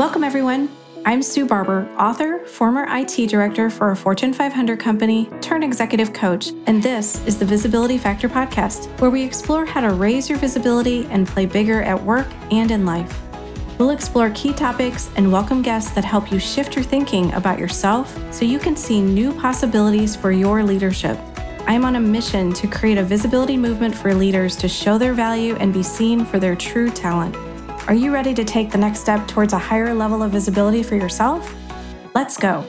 Welcome, everyone. I'm Sue Barber, author, former IT director for a Fortune 500 company, turned executive coach, and this is the Visibility Factor podcast, where we explore how to raise your visibility and play bigger at work and in life. We'll explore key topics and welcome guests that help you shift your thinking about yourself so you can see new possibilities for your leadership. I'm on a mission to create a visibility movement for leaders to show their value and be seen for their true talent. Are you ready to take the next step towards a higher level of visibility for yourself? Let's go.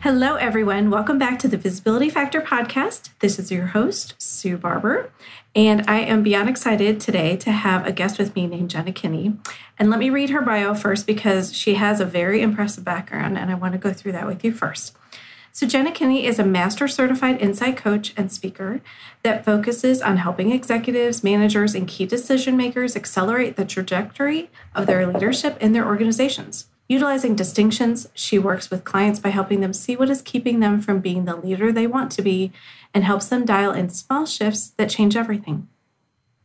Hello, everyone. Welcome back to the Visibility Factor podcast. This is your host, Sue Barber, and I am beyond excited today to have a guest with me named Jena Kinney. And let me read her bio first because she has a very impressive background, and I want to go through that with you first. So, Jena Kinney is a master certified insight coach and speaker that focuses on helping executives, managers, and key decision makers accelerate the trajectory of their leadership in their organizations. Utilizing distinctions, she works with clients by helping them see what is keeping them from being the leader they want to be and helps them dial in small shifts that change everything.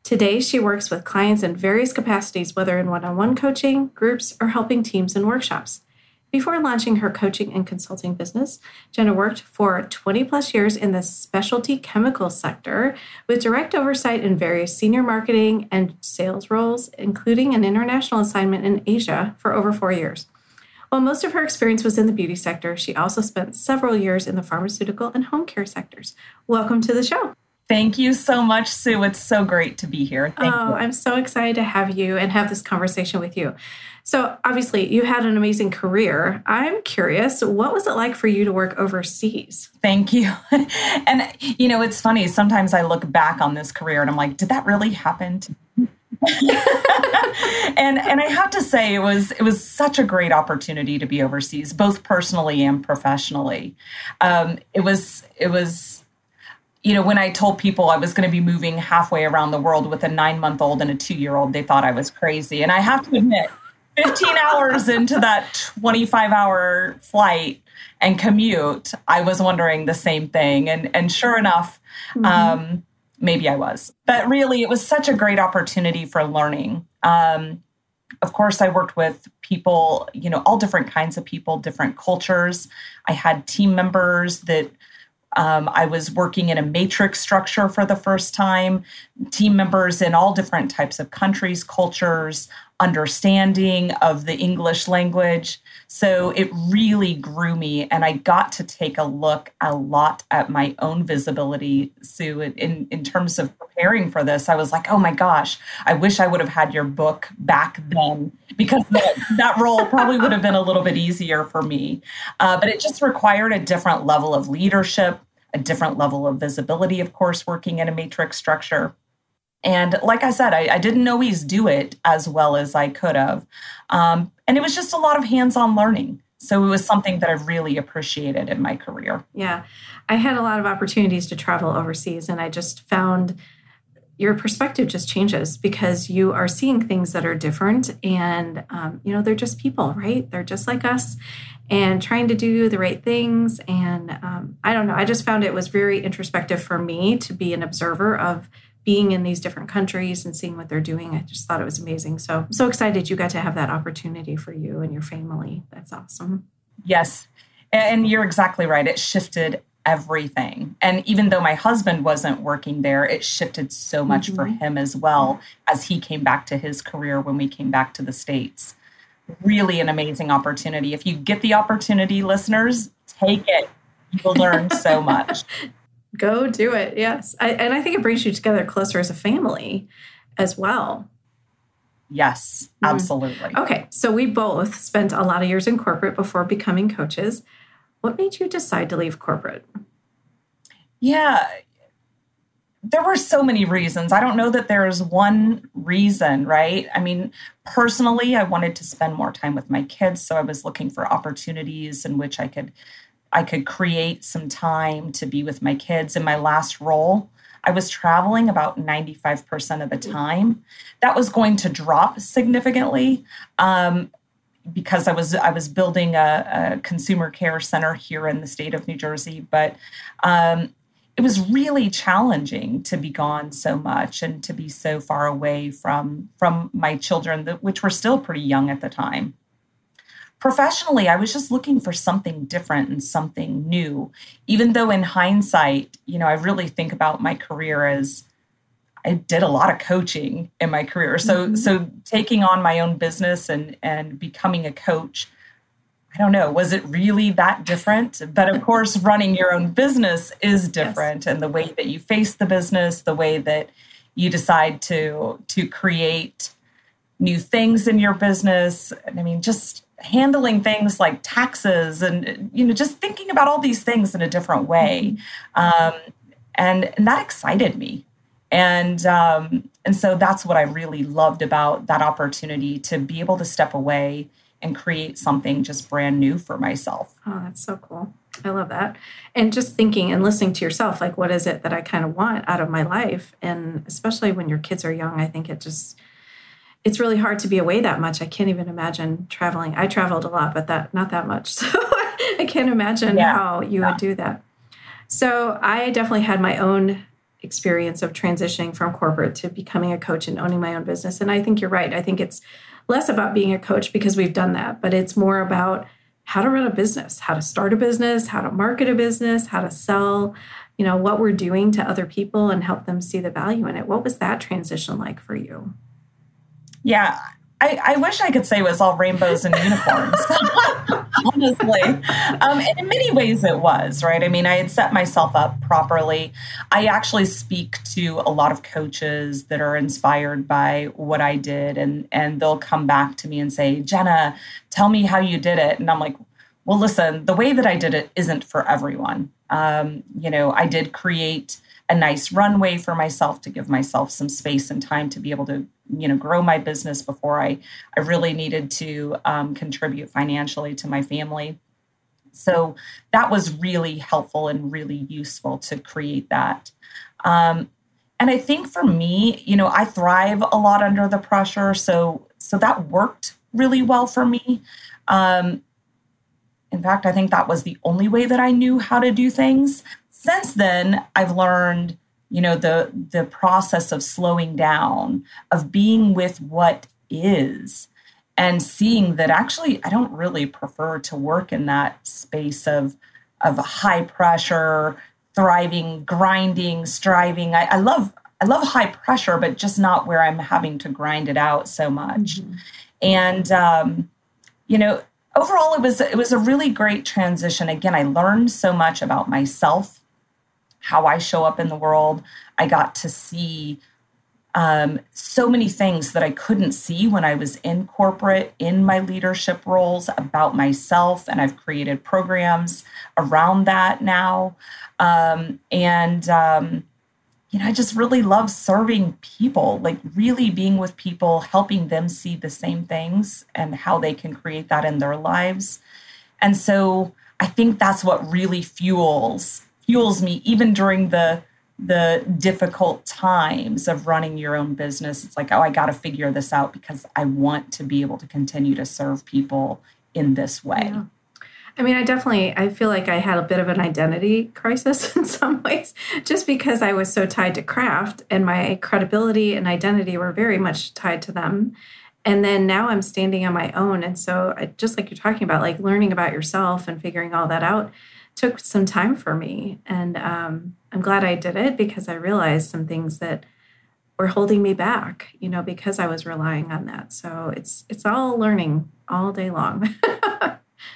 Today, she works with clients in various capacities, whether in one on one coaching, groups, or helping teams in workshops. Before launching her coaching and consulting business, Jena worked for 20 plus years in the specialty chemical sector with direct oversight in various senior marketing and sales roles, including an international assignment in Asia for over four years. While most of her experience was in the beauty sector, she also spent several years in the pharmaceutical and home care sectors. Welcome to the show. Thank you so much, Sue. It's so great to be here. Thank oh, you. I'm so excited to have you and have this conversation with you. So, obviously, you had an amazing career. I'm curious, what was it like for you to work overseas? Thank you. and, you know, it's funny. Sometimes I look back on this career and I'm like, did that really happen to and and I have to say it was it was such a great opportunity to be overseas, both personally and professionally. Um, it was it was you know when I told people I was going to be moving halfway around the world with a nine month old and a two year old, they thought I was crazy. And I have to admit, 15 hours into that 25 hour flight and commute, I was wondering the same thing. And, and sure enough, mm-hmm. um, maybe I was. But really, it was such a great opportunity for learning. Um, of course, I worked with people, you know, all different kinds of people, different cultures. I had team members that um, I was working in a matrix structure for the first time, team members in all different types of countries, cultures, understanding of the English language. So it really grew me, and I got to take a look a lot at my own visibility. Sue, in, in terms of preparing for this, I was like, oh my gosh, I wish I would have had your book back then because that, that role probably would have been a little bit easier for me. Uh, but it just required a different level of leadership, a different level of visibility, of course, working in a matrix structure. And like I said, I, I, didn't always do it as well as I could have. Um, and it was just a lot of hands on learning. So it was something that I really appreciated in my career. Yeah. I had a lot of opportunities to travel overseas, and I just found your perspective just changes because you are seeing things that are different and um, you know they're just people right they're just like us and trying to do the right things and um, i don't know i just found it was very introspective for me to be an observer of being in these different countries and seeing what they're doing, I just thought it was amazing. So I'm so excited you got to have that opportunity for you and your family. That's awesome. Yes. And you're exactly right. It shifted everything. And even though my husband wasn't working there, it shifted so much mm-hmm. for him as well as he came back to his career when we came back to the States. Really an amazing opportunity. If you get the opportunity, listeners, take it. You will learn so much. Go do it. Yes. I, and I think it brings you together closer as a family as well. Yes, mm-hmm. absolutely. Mm. Okay. So we both spent a lot of years in corporate before becoming coaches. What made you decide to leave corporate? Yeah. There were so many reasons. I don't know that there's one reason, right? I mean, personally, I wanted to spend more time with my kids. So I was looking for opportunities in which I could I could create some time to be with my kids. In my last role, I was traveling about 95% of the time. That was going to drop significantly um, because I was I was building a, a, consumer care center here in the state of New Jersey. But um, it was really challenging to be gone so much and to be so far away from from my children which were still pretty young at the time. Professionally i was just looking for something different and something new. Even though in hindsight you know i really think about my career as i did a lot of coaching in my career. So mm-hmm. so taking on my own business and and becoming a coach I don't know, was it really that different? But of course, running your own business is different, yes. and the way that you face the business, the way that you decide to to create new things in your business. I mean, just handling things like taxes and you know just thinking about all these things in a different way mm-hmm. um, and, and that excited me and um, and so that's what i really loved about that opportunity to be able to step away and create something just brand new for myself. Oh, that's so cool. I love that. And just thinking and listening to yourself, like, what is it that I kind of want out of my life? And especially when your kids are young, I think it just, it's really hard to be away that much. I can't even imagine traveling. I traveled a lot, but that, not that much. So I can't imagine yeah. how you yeah. would do that. So I definitely had my own experience of transitioning from corporate to becoming a coach and owning my own business. And I think you're right. I think it's less about being a coach because we've done that, but it's more about how to run a business, how to start a business, how to market a business, how to sell, you know, what we're doing to other people and help them see the value in it. What was that transition like for you? Yeah, I, I, wish I could say it was all rainbows and unicorns, honestly. Um, and in many ways it was, right? I mean, I had set myself up properly. I actually speak to a lot of coaches that are inspired by what I did, and, and they'll come back to me and say, Jena, tell me how you did it. And I'm like, well, listen, the way that I did it isn't for everyone. Um, you know, I did create a nice runway for myself to give myself some space and time to be able to you know grow my business before i i really needed to um, contribute financially to my family. So that was really helpful and really useful to create that. Um, and i think for me you know i thrive a lot under the pressure so so that worked really well for me. Um, in fact i think that was the only way that i knew how to do things since then i've learned you know the the process of slowing down of being with what is and seeing that actually i don't really prefer to work in that space of of high pressure thriving grinding striving. I, I love i love high pressure but just not where i'm having to grind it out so much. Mm-hmm. and um, you know overall it was it was a really great transition. Again i learned so much about myself how I show up in the world. I got to see um, so many things that I couldn't see when I was in corporate, in my leadership roles about myself. And I've created programs around that now. Um, and, um, you know, I just really love serving people, like really being with people, helping them see the same things and how they can create that in their lives. And so I think that's what really fuels fuels me even during the the difficult times of running your own business. It's like oh i got to figure this out because i want to be able to continue to serve people in this way. Yeah. i mean i definitely i feel like i had a bit of an identity crisis in some ways just because i was so tied to Kraft and my credibility and identity were very much tied to them. And then now i'm standing on my own. And so I, just like you're talking about like learning about yourself and figuring all that out took some time for me. And um, I'm glad I did it because I realized some things that were holding me back, you know, because I was relying on that. So it's it's all learning all day long.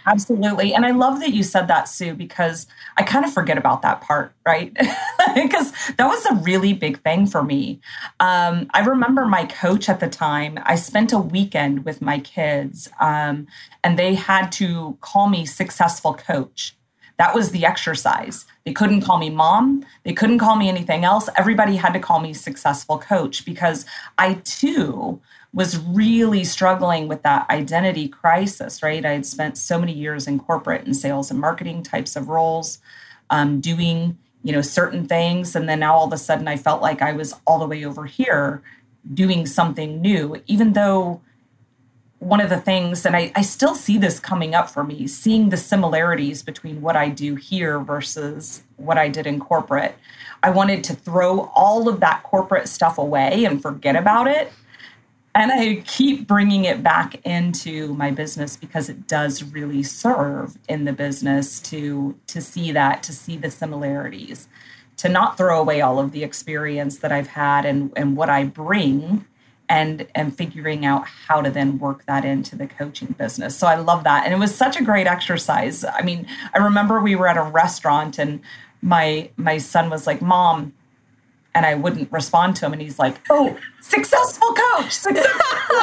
Absolutely. And I love that you said that, Sue, because I kind of forget about that part, right? because that was a really big thing for me. Um, I remember my coach at the time, I spent a weekend with my kids, um, and they had to call me successful coach. That was the exercise. They couldn't call me mom. They couldn't call me anything else. Everybody had to call me successful coach because I too was really struggling with that identity crisis, right? I had spent so many years in corporate and sales and marketing types of roles, um, doing you know certain things and then now all of a sudden i felt like i was all the way over here doing something new even though one of the things, and I, I still see this coming up for me, seeing the similarities between what I do here versus what I did in corporate. I wanted to throw all of that corporate stuff away and forget about it. And I keep bringing it back into my business because it does really serve in the business to, to see that, to see the similarities, to not throw away all of the experience that I've had and, and what I bring and and figuring out how to then work that into the coaching business. So I love that. And it was such a great exercise. I mean, I remember we were at a restaurant and my my son was like, "Mom, and I wouldn't respond to him. And he's like, "Oh, successful coach!" Successful.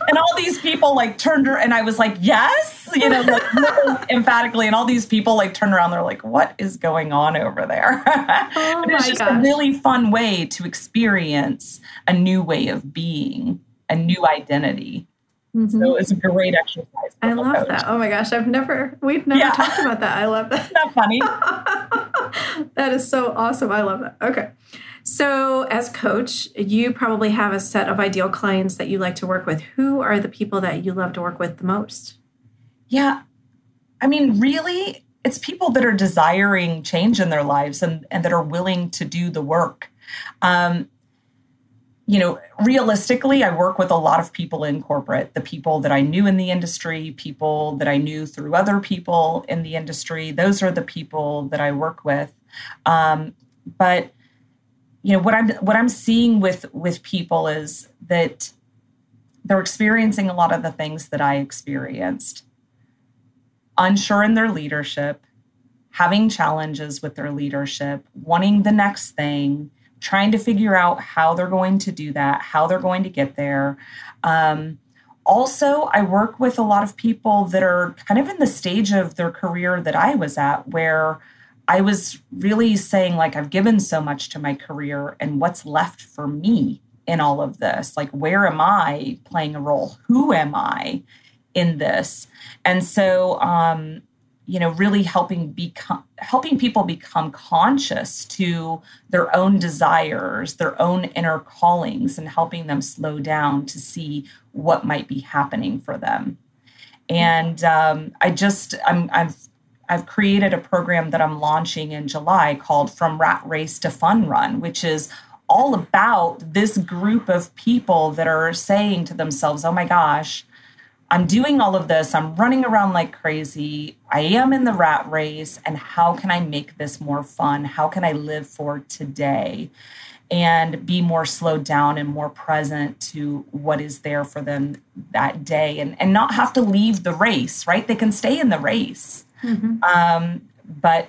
and all these people like turned her, and I was like, "Yes," you know, like, emphatically. And all these people like turned around. They're like, "What is going on over there?" Oh it's just gosh. a really fun way to experience a new way of being, a new identity. Mm-hmm. So it's a great exercise. I love coach. that. Oh my gosh, I've never, we've never yeah. talked about that. I love that. Isn't that funny? that is so awesome. I love that. Okay. So, as coach, you probably have a set of ideal clients that you like to work with. Who are the people that you love to work with the most? Yeah. I mean, really, it's people that are desiring change in their lives and, and that are willing to do the work. Um, you know, realistically, I work with a lot of people in corporate, the people that I knew in the industry, people that I knew through other people in the industry. Those are the people that I work with. Um, but you know what i'm what i'm seeing with with people is that they're experiencing a lot of the things that i experienced. Unsure in their leadership having challenges with their leadership wanting the next thing trying to figure out how they're going to do that how they're going to get there. Um, also i work with a lot of people that are kind of in the stage of their career that i was at where I was really saying, like, I've given so much to my career, and what's left for me in all of this? Like, where am I playing a role? Who am I in this? And so, um, you know, really helping become helping people become conscious to their own desires, their own inner callings, and helping them slow down to see what might be happening for them. And um, I just, I'm, I've I've created a program that I'm launching in July called From Rat Race to Fun Run, which is all about this group of people that are saying to themselves, oh my gosh, I'm doing all of this. I'm running around like crazy. I am in the rat race. And how can I make this more fun? How can I live for today and be more slowed down and more present to what is there for them that day and, and not have to leave the race, right? They can stay in the race Mm-hmm. Um, but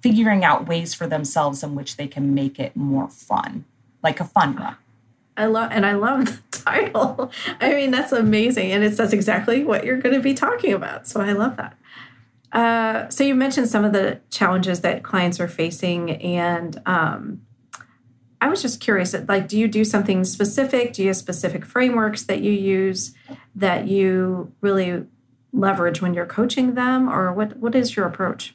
figuring out ways for themselves in which they can make it more fun, like a fun run. I love and I love the title. I mean, that's amazing, and it says exactly what you're going to be talking about. So I love that. Uh, so you mentioned some of the challenges that clients are facing, and um, I was just curious. Like, do you do something specific? Do you have specific frameworks that you use that you really leverage when you're coaching them or what what is your approach?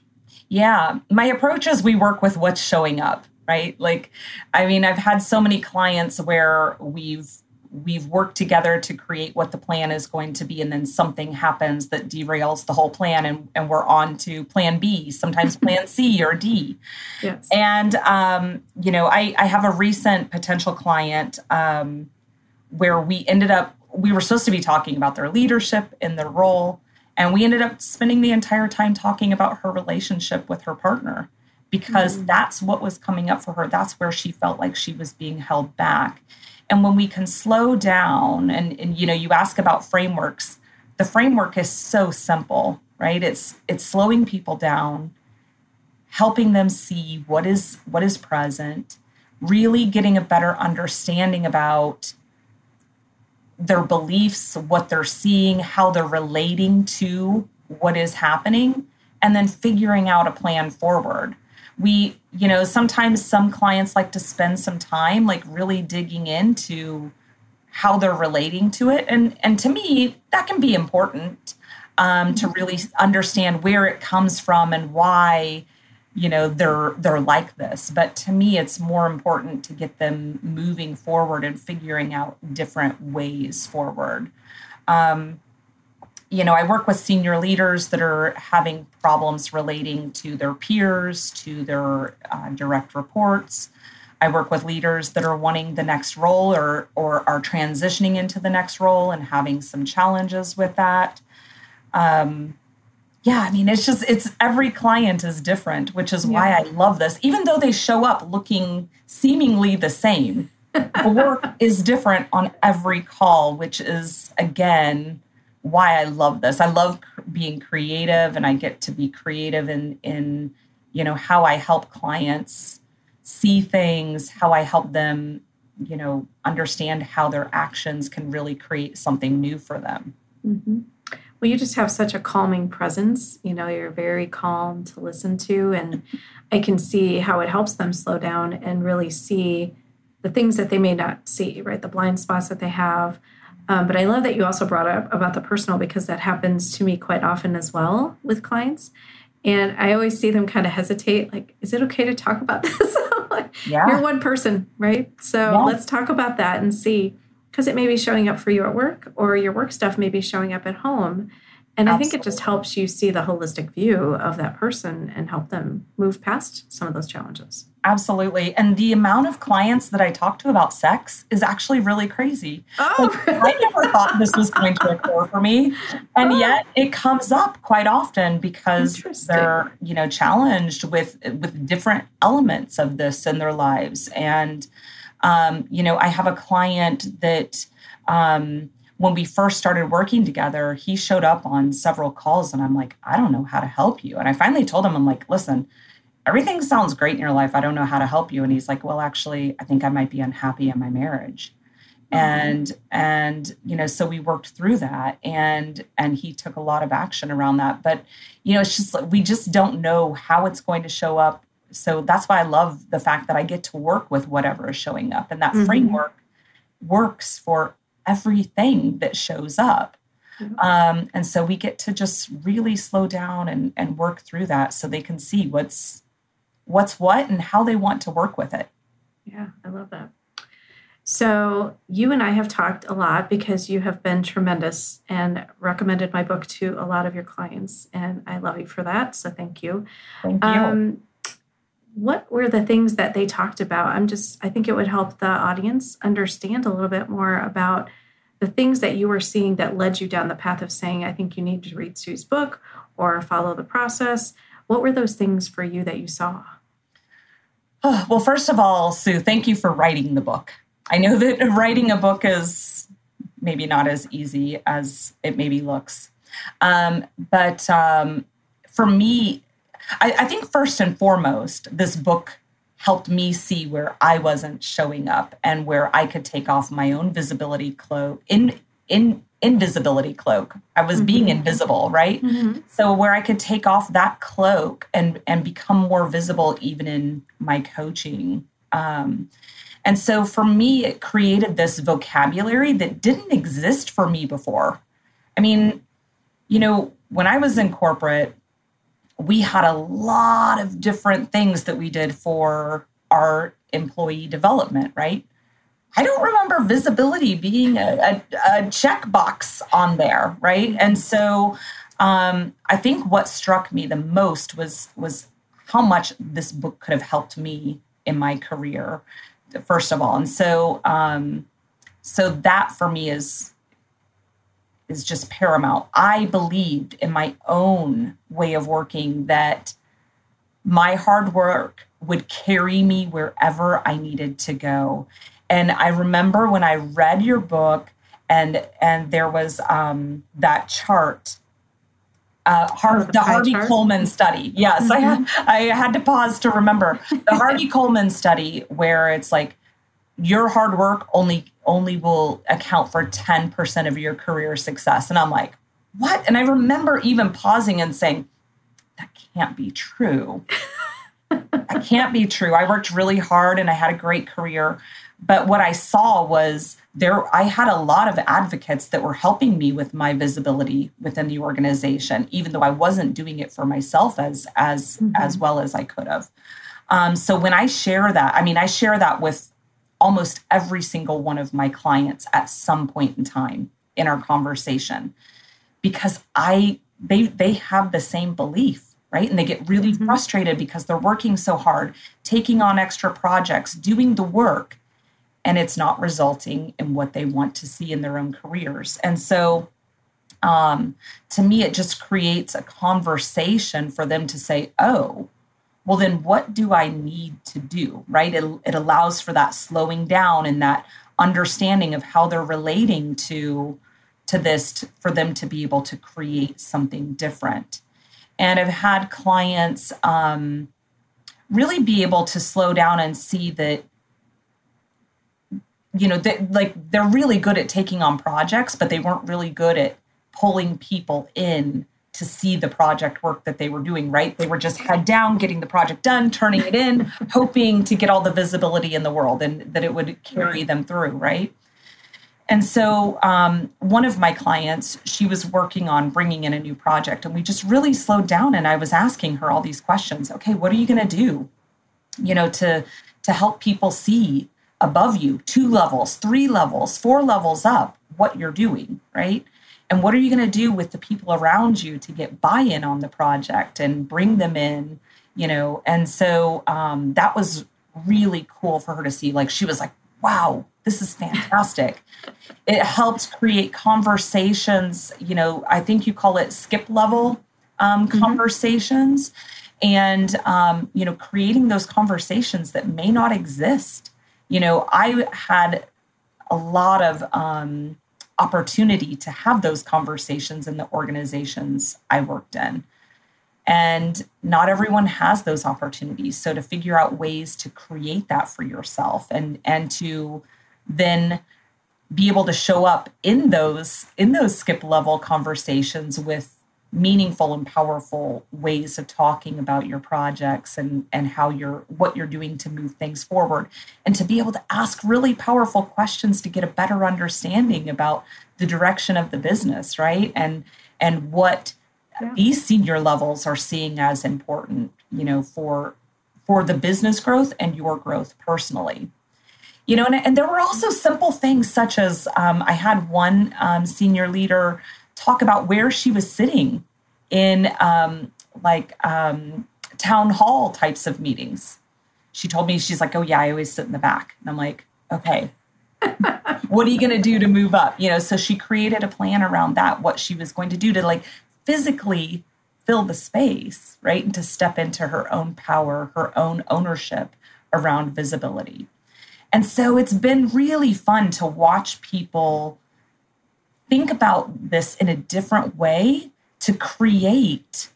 Yeah my approach is we work with what's showing up right? Like i mean i've had so many clients where we've we've worked together to create what the plan is going to be and then something happens that derails the whole plan and, and we're on to plan b sometimes plan c or d. Yes. and um, you know I, I have a recent potential client um, where we ended up we were supposed to be talking about their leadership in their role and we ended up spending the entire time talking about her relationship with her partner because mm. that's what was coming up for her. That's where she felt like she was being held back. And when we can slow down and, and you know, you ask about frameworks, the framework is so simple, right? It's it's slowing people down, helping them see what is what is present, really getting a better understanding about their beliefs, what they're seeing, how they're relating to what is happening, and then figuring out a plan forward. We, you know, sometimes some clients like to spend some time like really digging into how they're relating to it. And and to me, that can be important um, to really understand where it comes from and why you know they're they're like this. But to me it's more important to get them moving forward and figuring out different ways forward. Um, you know i work with senior leaders that are having problems relating to their peers to their uh, direct reports. I work with leaders that are wanting the next role or or are transitioning into the next role and having some challenges with that. Um, yeah i mean it's just it's every client is different which is why i love this. Even though they show up looking seemingly the same the work is different on every call which is again why i love this. I love being creative and i get to be creative in in you know how i help clients see things how i help them you know understand how their actions can really create something new for them. Mm-hmm. Well, you just have such a calming presence. You know, you're very calm to listen to, and I can see how it helps them slow down and really see the things that they may not see, right? The blind spots that they have. Um, but I love that you also brought up about the personal because that happens to me quite often as well with clients. And I always see them kind of hesitate, like, is it okay to talk about this? yeah. You're one person, right? So yeah. let's talk about that and see because it may be showing up for you at work or your work stuff may be showing up at home. And Absolutely. I think it just helps you see the holistic view of that person and help them move past some of those challenges. Absolutely. And the amount of clients that I talk to about sex is actually really crazy. Oh, like, really? I never thought this was going to occur for me. And oh. yet it comes up quite often because they're, you know, challenged with with different elements of this in their lives. And um, you know, I have a client that um, when we first started working together, he showed up on several calls and I'm like, I don't know how to help you. And I finally told him, I'm like, listen, everything sounds great in your life. I don't know how to help you. And he's like, well, actually, I think I might be unhappy in my marriage. Mm-hmm. And and you know, so we worked through that and and he took a lot of action around that. But you know, it's just we just don't know how it's going to show up so that's why I love the fact that I get to work with whatever is showing up. And that mm-hmm. framework works for everything that shows up. Mm-hmm. Um, and so we get to just really slow down and, and work through that so they can see what's what's what and how they want to work with it. Yeah, I love that. So, you and I have talked a lot because you have been tremendous and recommended my book to a lot of your clients. And I love you for that. So, thank you. Thank you. Um, what were the things that they talked about? I'm just, I think it would help the audience understand a little bit more about the things that you were seeing that led you down the path of saying, I think you need to read Sue's book or follow the process. What were those things for you that you saw? Oh, well, first of all, Sue, thank you for writing the book. I know that writing a book is maybe not as easy as it maybe looks. Um, but um, for me, I, I think first and foremost, this book helped me see where I wasn't showing up and where I could take off my own visibility cloak in in invisibility cloak. I was mm-hmm. being invisible, right? Mm-hmm. So where I could take off that cloak and and become more visible even in my coaching. Um, and so for me, it created this vocabulary that didn't exist for me before. I mean, you know, when I was in corporate, we had a lot of different things that we did for our employee development, right? I don't remember visibility being a, a, a checkbox on there, right? And so um, I think what struck me the most was was how much this book could have helped me in my career, first of all. And so um, so that for me is is just paramount. I believed in my own way of working that my hard work would carry me wherever I needed to go. And I remember when I read your book and and there was um, that chart uh, Har- oh, the, Harvey? Coleman study. Yes, mm-hmm. I I had to pause to remember the Harvey Coleman study where it's like your hard work only only will account for 10% of your career success. And i'm like what? And i remember even pausing and saying that can't be true. That can't be true. I worked really hard and i had a great career. But what I saw was there I had a lot of advocates that were helping me with my visibility within the organization, even though I wasn't doing it for myself as as mm-hmm. as well as I could have. Um, so when I share that, I mean, I share that with almost every single one of my clients at some point in time in our conversation because I they they have the same belief, right? And they get really mm-hmm. frustrated because they're working so hard, taking on extra projects, doing the work and it's not resulting in what they want to see in their own careers. And so, um, to me, it just creates a conversation for them to say, oh, well, then what do I need to do? Right? It, it allows for that slowing down and that understanding of how they're relating to to this for them to be able to create something different. And I've had clients um, really be able to slow down and see that you know, they, like they're really good at taking on projects, but they weren't really good at pulling people in to see the project work that they were doing, right? They were just head down, getting the project done, turning it in, hoping to get all the visibility in the world and that it would carry them through, right? And so, um, one of my clients, she was working on bringing in a new project, and we just really slowed down. And I was asking her all these questions. Okay, what are you going to do, you know, to to help people see above you, two levels, three levels, four levels up, what you're doing, right? And what are you going to do with the people around you to get buy in on the project and bring them in, you know? And so um, that was really cool for her to see. Like, she was like, wow, this is fantastic. it helped create conversations, you know, I think you call it skip level um, mm-hmm. conversations. And, um, you know, creating those conversations that may not exist you know, I had a lot of um, opportunity to have those conversations in the organizations I worked in. And not everyone has those opportunities. So to figure out ways to create that for yourself and and to then be able to show up in those in those skip level conversations with meaningful and powerful ways of talking about your projects and and how you're what you're doing to move things forward. And to be able to ask really powerful questions to get a better understanding about the direction of the business right? And and what yeah. these senior levels are seeing as important you know for for the business growth and your growth personally. You know and, and there were also simple things such as um, i had one um, senior leader talk about where she was sitting in um, like um, town hall types of meetings. She told me, she's like, oh, yeah, I always sit in the back. And I'm like, okay, what are you going to do to move up? You know, so she created a plan around that, what she was going to do to like physically fill the space, right? And to step into her own power, her own ownership around visibility. And so it's been really fun to watch people think about this in a different way to create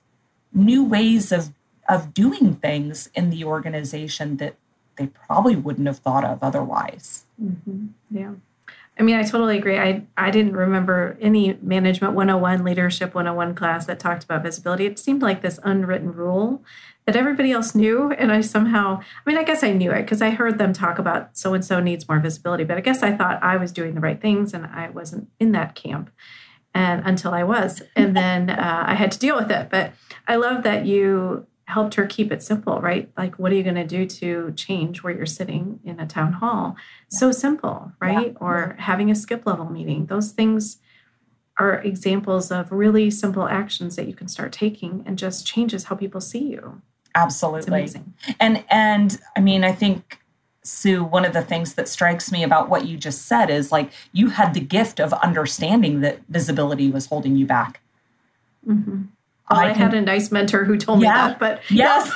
new ways of of doing things in the organization that they probably wouldn't have thought of otherwise. Mm-hmm. Yeah. I mean, I totally agree. I, I didn't remember any management 101, leadership 101 class that talked about visibility. It seemed like this unwritten rule that everybody else knew. And I somehow, I mean, I guess I knew it because I heard them talk about so and so needs more visibility, but I guess I thought I was doing the right things and I wasn't in that camp. And until I was, and then uh, I had to deal with it. But I love that you helped her keep it simple, right? Like, what are you going to do to change where you're sitting in a town hall? Yeah. So simple, right? Yeah. Or having a skip level meeting. Those things are examples of really simple actions that you can start taking and just changes how people see you. Absolutely. amazing, And and I mean, I think Sue, one of the things that strikes me about what you just said is like you had the gift of understanding that visibility was holding you back. Mm-hmm. Well, I, I had a nice mentor who told yeah, me that, but yes.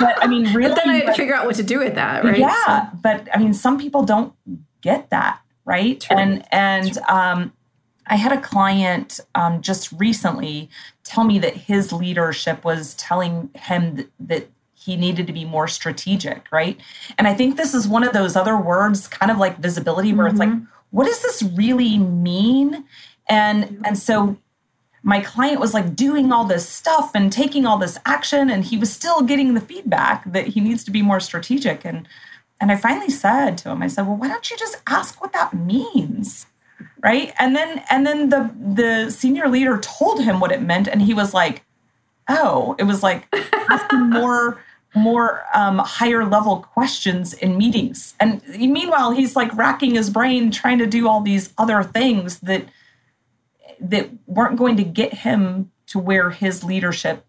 but I mean, really, but then I had to figure out what to do with that, right? Yeah, so. but I mean, some people don't get that, right? True. And and um, I had a client um, just recently tell me that his leadership was telling him that, that he needed to be more strategic, right? And I think this is one of those other words, kind of like visibility, where mm-hmm. it's like, mm-hmm. what does this really mean? And and so my client was like doing all this stuff and taking all this action and he was still getting the feedback that he needs to be more strategic and and I finally said to him, I said, well, why don't you just ask what that means? Right. And then and then the the senior leader told him what it meant, and he was like, oh, it was like asking more more um, higher level questions in meetings. And meanwhile, he's like racking his brain trying to do all these other things that that weren't going to get him to where his leadership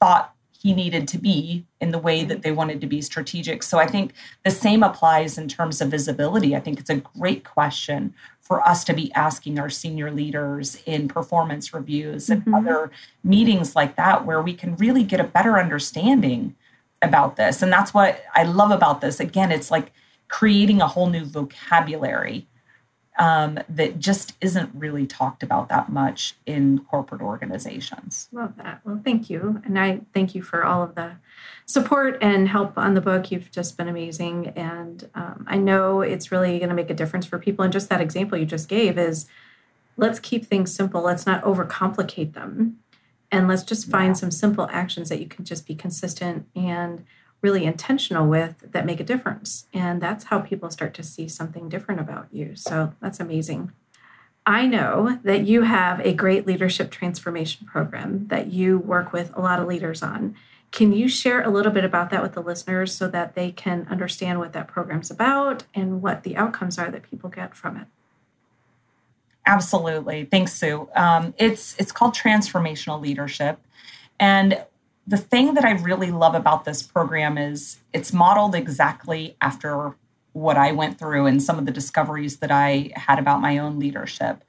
thought he needed to be in the way that they wanted to be strategic. So I think the same applies in terms of visibility. I think it's a great question for us to be asking our senior leaders in performance reviews and mm-hmm. other meetings like that, where we can really get a better understanding about this. And that's what I love about this. Again, it's like creating a whole new vocabulary um, that just isn't really talked about that much in corporate organizations. Love that. Well, thank you. And I thank you for all of the support and help on the book. You've just been amazing. And um, I know it's really going to make a difference for people. And just that example you just gave is let's keep things simple, let's not overcomplicate them. And let's just find yeah. some simple actions that you can just be consistent and really intentional with that make a difference. And that's how people start to see something different about you. So that's amazing. I know that you have a great leadership transformation program that you work with a lot of leaders on. Can you share a little bit about that with the listeners so that they can understand what that program's about and what the outcomes are that people get from it? Absolutely. Thanks, Sue. Um, it's it's called transformational leadership, and the thing that I really love about this program is it's modeled exactly after what I went through and some of the discoveries that I had about my own leadership.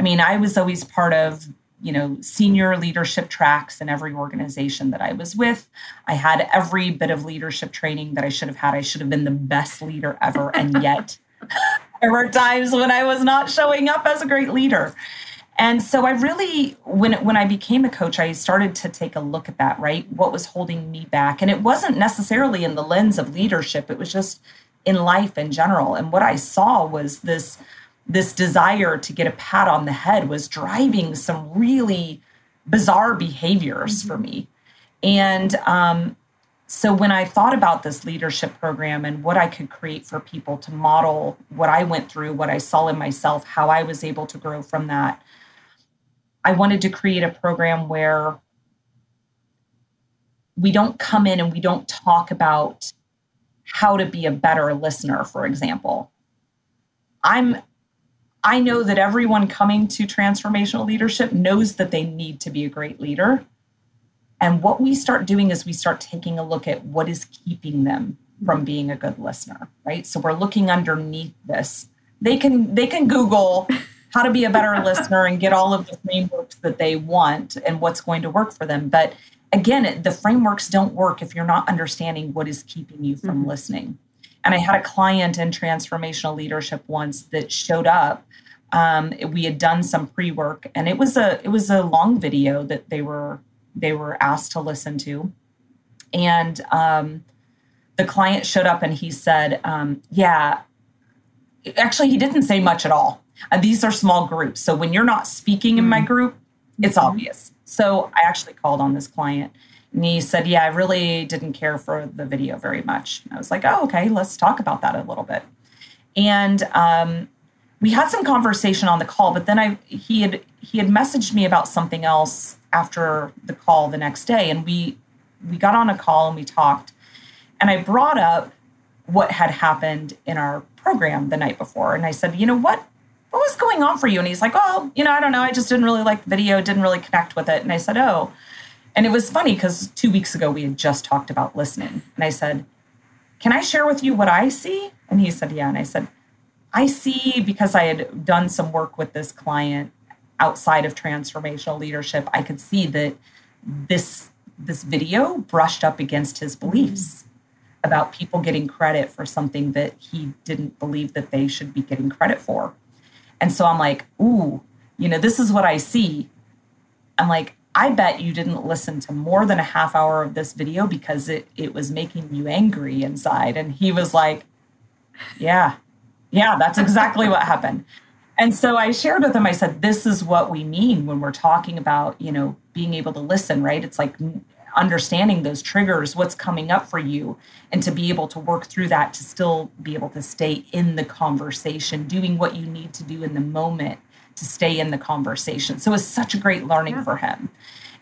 I mean, I was always part of, you know, senior leadership tracks in every organization that I was with. I had every bit of leadership training that I should have had. I should have been the best leader ever. And yet, there were times when I was not showing up as a great leader. And so I really, when when I became a coach, I started to take a look at that. Right, what was holding me back, and it wasn't necessarily in the lens of leadership. It was just in life in general. And what I saw was this this desire to get a pat on the head was driving some really bizarre behaviors mm-hmm. for me. And um, so when I thought about this leadership program and what I could create for people to model what I went through, what I saw in myself, how I was able to grow from that I wanted to create a program where we don't come in and we don't talk about how to be a better listener, for example. I'm I know that everyone coming to transformational leadership knows that they need to be a great leader. And what we start doing is we start taking a look at what is keeping them from being a good listener, right? So we're looking underneath this. They can they can Google how to be a better listener and get all of the frameworks that they want and what's going to work for them. But again, the frameworks don't work if you're not understanding what is keeping you from mm-hmm. listening. And I had a client in transformational leadership once that showed up. Um, we had done some pre-work, and it was a it was a long video that they were they were asked to listen to, and um, the client showed up and he said, um, "Yeah." Actually, he didn't say much at all and these are small groups. So when you're not speaking in my mm. group, it's mm-hmm. obvious. So I actually called on this client and he said, Yeah, I really didn't care for the video very much. And I was like, Oh, okay, let's talk about that a little bit. And um, we had some conversation on the call, but then I he had he had messaged me about something else after the call the next day. And we we got on a call and we talked. And I brought up what had happened in our program the night before. And I said, you know what? What was going on for you? And he's like, oh, you know, I don't know. I just didn't really like the video, didn't really connect with it. And I said, oh. And it was funny because two weeks ago we had just talked about listening. And I said, can I share with you what I see? And he said, yeah. And I said, I see because I had done some work with this client outside of transformational leadership, I could see that this this video brushed up against his beliefs about people getting credit for something that he didn't believe that they should be getting credit for. And so I'm like, ooh, you know, this is what I see. I'm like, I bet you didn't listen to more than a half hour of this video because it it was making you angry inside. And he was like, Yeah, yeah, that's exactly what happened. And so I shared with him, I said, this is what we mean when we're talking about, you know, being able to listen, right? It's like understanding those triggers, what's coming up for you, and to be able to work through that to still be able to stay in the conversation, doing what you need to do in the moment to stay in the conversation. So it's such a great learning yeah. for him.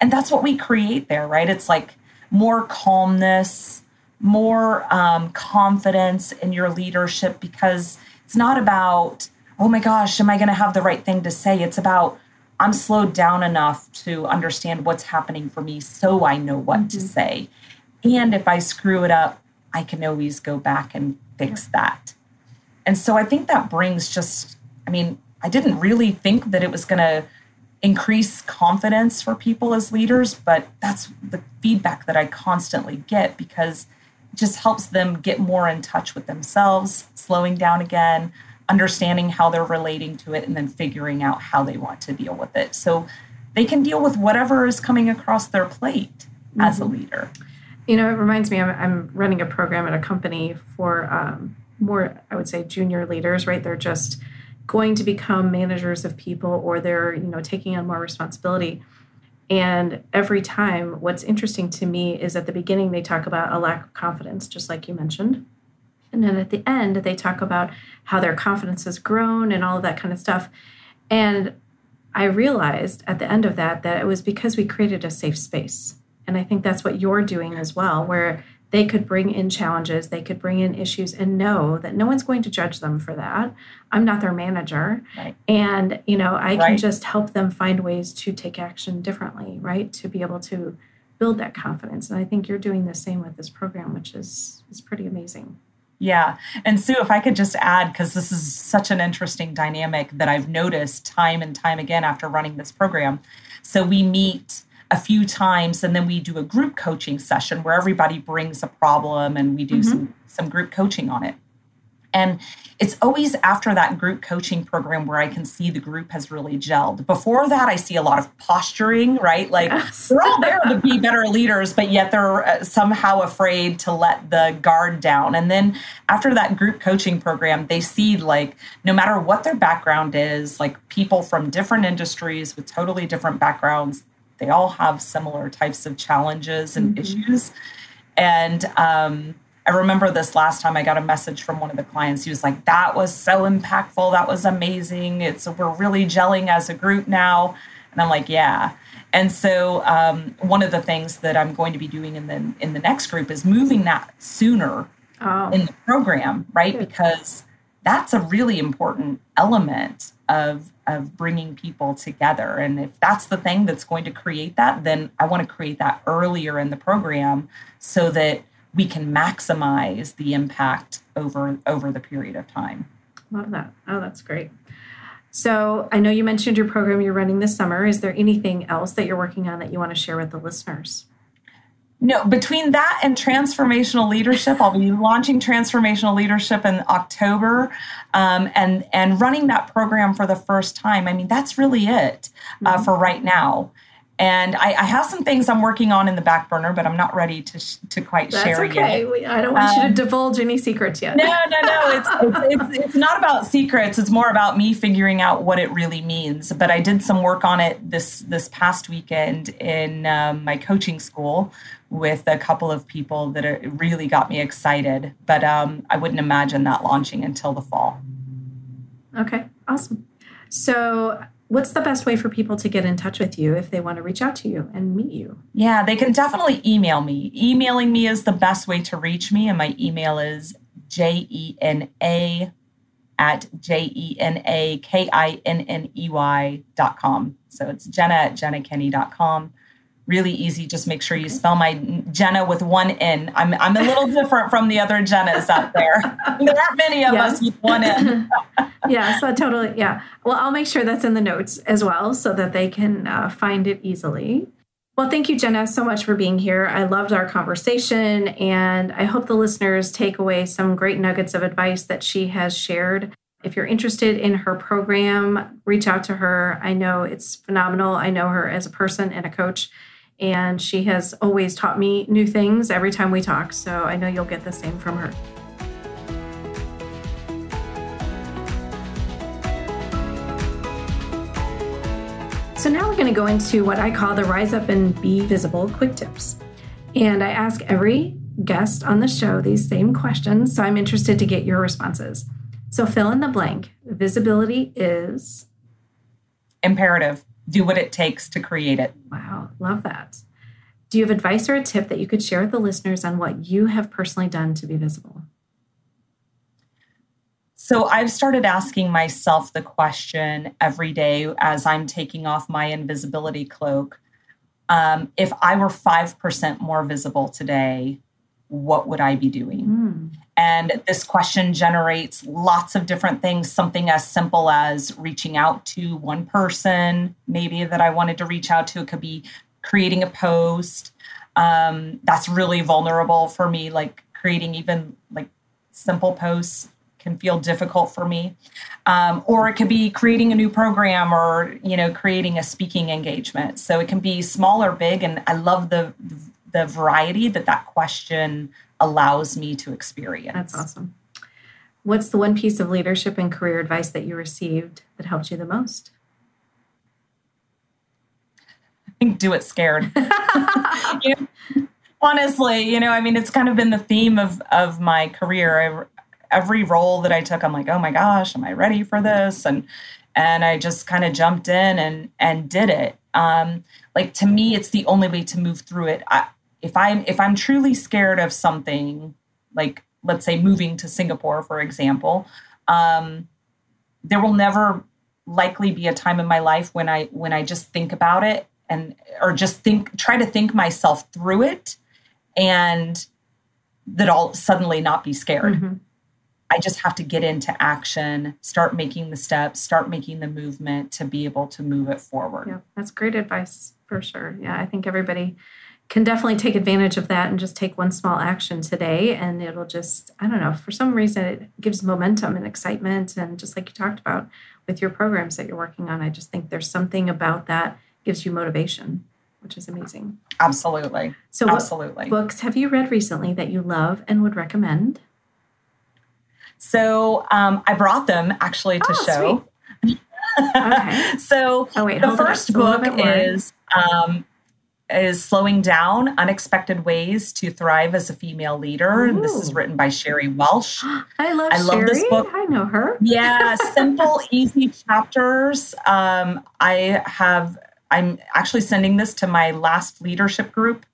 And that's what we create there, right? It's like more calmness, more um, confidence in your leadership because it's not about, oh my gosh, am I going to have the right thing to say? It's about, I'm slowed down enough to understand what's happening for me so I know what mm-hmm. to say. And if I screw it up, I can always go back and fix that. And so I think that brings just, I mean, I didn't really think that it was going to increase confidence for people as leaders, but that's the feedback that I constantly get because it just helps them get more in touch with themselves, slowing down again, understanding how they're relating to it, and then figuring out how they want to deal with it. So they can deal with whatever is coming across their plate mm-hmm. as a mm-hmm. leader. You know, it reminds me, I'm, I'm running a program at a company for um, more, I would say, junior leaders, right? They're just going to become managers of people or they're you know taking on more responsibility and every time what's interesting to me is at the beginning they talk about a lack of confidence just like you mentioned and then at the end they talk about how their confidence has grown and all of that kind of stuff and i realized at the end of that that it was because we created a safe space and i think that's what you're doing as well where they could bring in challenges, they could bring in issues and know that no one's going to judge them for that. I'm not their manager. Right. And, you know, I right. can just help them find ways to take action differently, right? To be able to build that confidence. And I think you're doing the same with this program, which is is pretty amazing. Yeah. And Sue, if I could just add, because this is such an interesting dynamic that I've noticed time and time again after running this program. So we meet a few times and then we do a group coaching session where everybody brings a problem and we do mm-hmm. some some group coaching on it and it's always after that group coaching program where I can see the group has really gelled. Before that, I see a lot of posturing, right? Like yes. they're all there to be better leaders, but yet they're uh, somehow afraid to let the guard down. And then after that group coaching program, they see like no matter what their background is, like people from different industries with totally different backgrounds, they all have similar types of challenges and mm-hmm. issues. And um, I remember this last time I got a message from one of the clients. He was like, "That was so impactful. That was amazing. It's we're really gelling as a group now." And I'm like, "Yeah." And so um, one of the things that I'm going to be doing in the in the next group is moving that sooner oh. in the program, right? Good. Because that's a really important element of of bringing people together and if that's the thing that's going to create that then i want to create that earlier in the program so that we can maximize the impact over over the period of time love that oh that's great so i know you mentioned your program you're running this summer is there anything else that you're working on that you want to share with the listeners no, between that and transformational leadership, I'll be launching transformational leadership in October, um, and and running that program for the first time. I mean, that's really it uh, mm-hmm. for right now. And I, I, have some things I'm working on in the back burner, but I'm not ready to sh- to quite That's share okay. yet. I don't want um, you to um, divulge any secrets yet. No, no, no. It's, it's, it's, it's not about secrets. It's more about me figuring out what it really means. But I did some work on it this this past weekend in um, my coaching school with a couple of people that are, really got me excited. But um, I wouldn't imagine that launching until the fall. Okay, awesome. So what's the best way for people to get in touch with you if they want to reach out to you and meet you? Yeah, they can definitely email me. Emailing me is the best way to reach me, and my email is J E N A at J E N A K I N N E Y dot com. So it's Jena at jenakinney.com really easy. Just make sure you spell my Jena with one N. I'm, I'm a little different from the other Jennas out there. there aren't many of yes. us with one N. yeah, so totally. Yeah. Well, I'll make sure that's in the notes as well so that they can uh, find it easily. Well, thank you, Jena, so much for being here. I loved our conversation, and I hope the listeners take away some great nuggets of advice that she has shared. If you're interested in her program, reach out to her. I know it's phenomenal. I know her as a person and a coach, and she has always taught me new things every time we talk. So I know you'll get the same from her. So now we're going to go into what I call the Rise Up and Be Visible quick tips. And I ask every guest on the show these same questions. So I'm interested to get your responses. So fill in the blank. Visibility is imperative. Do what it takes to create it. Wow, love that. Do you have advice or a tip that you could share with the listeners on what you have personally done to be visible? So I've started asking myself the question every day as I'm taking off my invisibility cloak. Um, if I were 5% more visible today, what would I be doing? Mm. And this question generates lots of different things, something as simple as reaching out to one person, maybe that I wanted to reach out to. It could be creating a post. Um, that's really vulnerable for me, like creating even like simple posts can feel difficult for me um, or it could be creating a new program or you know creating a speaking engagement so it can be small or big and i love the the variety that that question allows me to experience. That's awesome. What's the one piece of leadership and career advice that you received that helped you the most? I think do it scared. you know, honestly, you know, I mean, it's kind of been the theme of of my career. I, every role that I took, I'm like, oh my gosh, am I ready for this? And and I just kind of jumped in and and did it. Um, like to me, it's the only way to move through it. I, if i'm if i'm truly scared of something like let's say moving to singapore for example um, there will never likely be a time in my life when i when i just think about it and or just think try to think myself through it and that i'll suddenly not be scared. Mm-hmm. i just have to get into action start making the steps start making the movement to be able to move it forward. Yeah that's great advice for sure. Yeah i think everybody can definitely take advantage of that and just take one small action today. And it'll just i don't know for some reason it gives momentum and excitement. And just like you talked about with your programs that you're working on i just think there's something about that gives you motivation which is amazing. Absolutely. So absolutely. books have you read recently that you love and would recommend? So um, i brought them actually to oh, show. okay. so oh, wait, the first book is um, is Slowing Down Unexpected Ways to Thrive as a Female Leader. And this is written by Sherry Welsh. I love I love this book. I know her. yeah, simple, easy chapters. Um, I have, I'm actually sending this to my last leadership group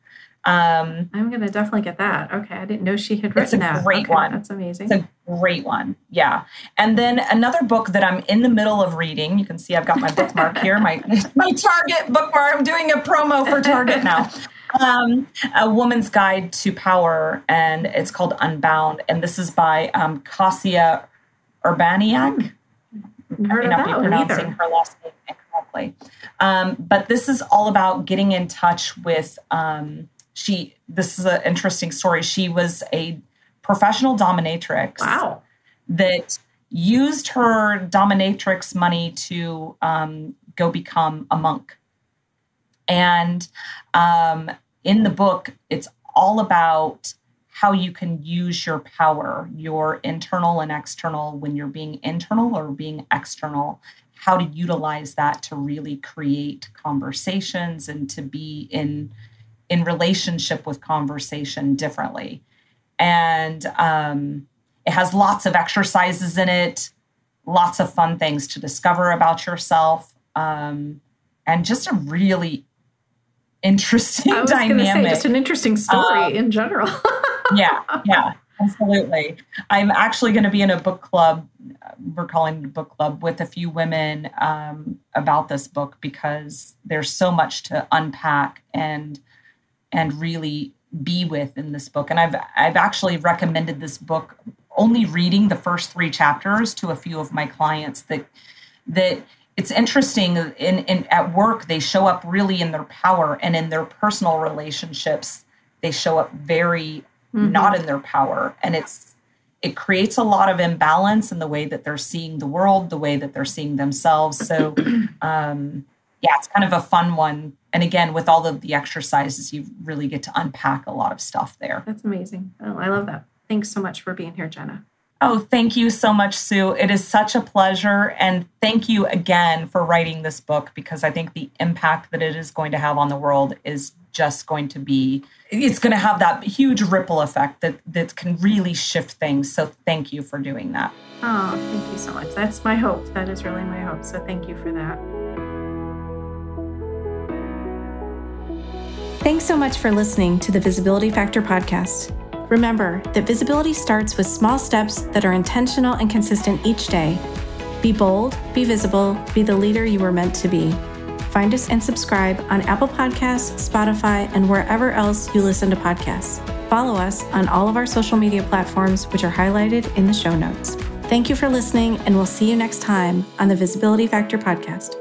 um, I'm going to definitely get that. Okay. I didn't know she had written that. great okay, one. That's amazing. Great one. Yeah. And then another book that I'm in the middle of reading. You can see I've got my bookmark here, my, my Target bookmark. I'm doing a promo for Target now. Um, a Woman's Guide to Power, and it's called Unbound. And this is by um, Kasia Urbaniak. Hmm. Heard not be pronouncing either. her last name incorrectly. Um, but this is all about getting in touch with um, she this is an interesting story she was a professional dominatrix wow that used her dominatrix money to um, go become a monk and um, in the book it's all about how you can use your power your internal and external when you're being internal or being external how to utilize that to really create conversations and to be in in relationship with conversation differently. And um, it has lots of exercises in it, lots of fun things to discover about yourself, um, and just a really interesting I was dynamic. Say, just an interesting story um, in general. yeah, yeah, absolutely. I'm actually going to be in a book club. We're calling it a book club with a few women um, about this book because there's so much to unpack and and really be with in this book. And I've I've actually recommended this book only reading the first three chapters to a few of my clients that that it's interesting in, in at work they show up really in their power and in their personal relationships they show up very mm-hmm. not in their power and it's it creates a lot of imbalance in the way that they're seeing the world the way that they're seeing themselves so um yeah it's kind of a fun one. And again with all of the exercises you really get to unpack a lot of stuff there. That's amazing. Oh i love that. Thanks so much for being here Jena. Oh thank you so much sue. It is such a pleasure. And thank you again for writing this book because i think the impact that it is going to have on the world is just going to be it's going to have that huge ripple effect that that can really shift things. So thank you for doing that. Oh thank you so much. That's my hope. That is really my hope. So thank you for that Thanks so much for listening to the Visibility Factor podcast. Remember that visibility starts with small steps that are intentional and consistent each day. Be bold, be visible, be the leader you were meant to be. Find us and subscribe on Apple Podcasts, Spotify, and wherever else you listen to podcasts. Follow us on all of our social media platforms, which are highlighted in the show notes. Thank you for listening, and we'll see you next time on the Visibility Factor podcast.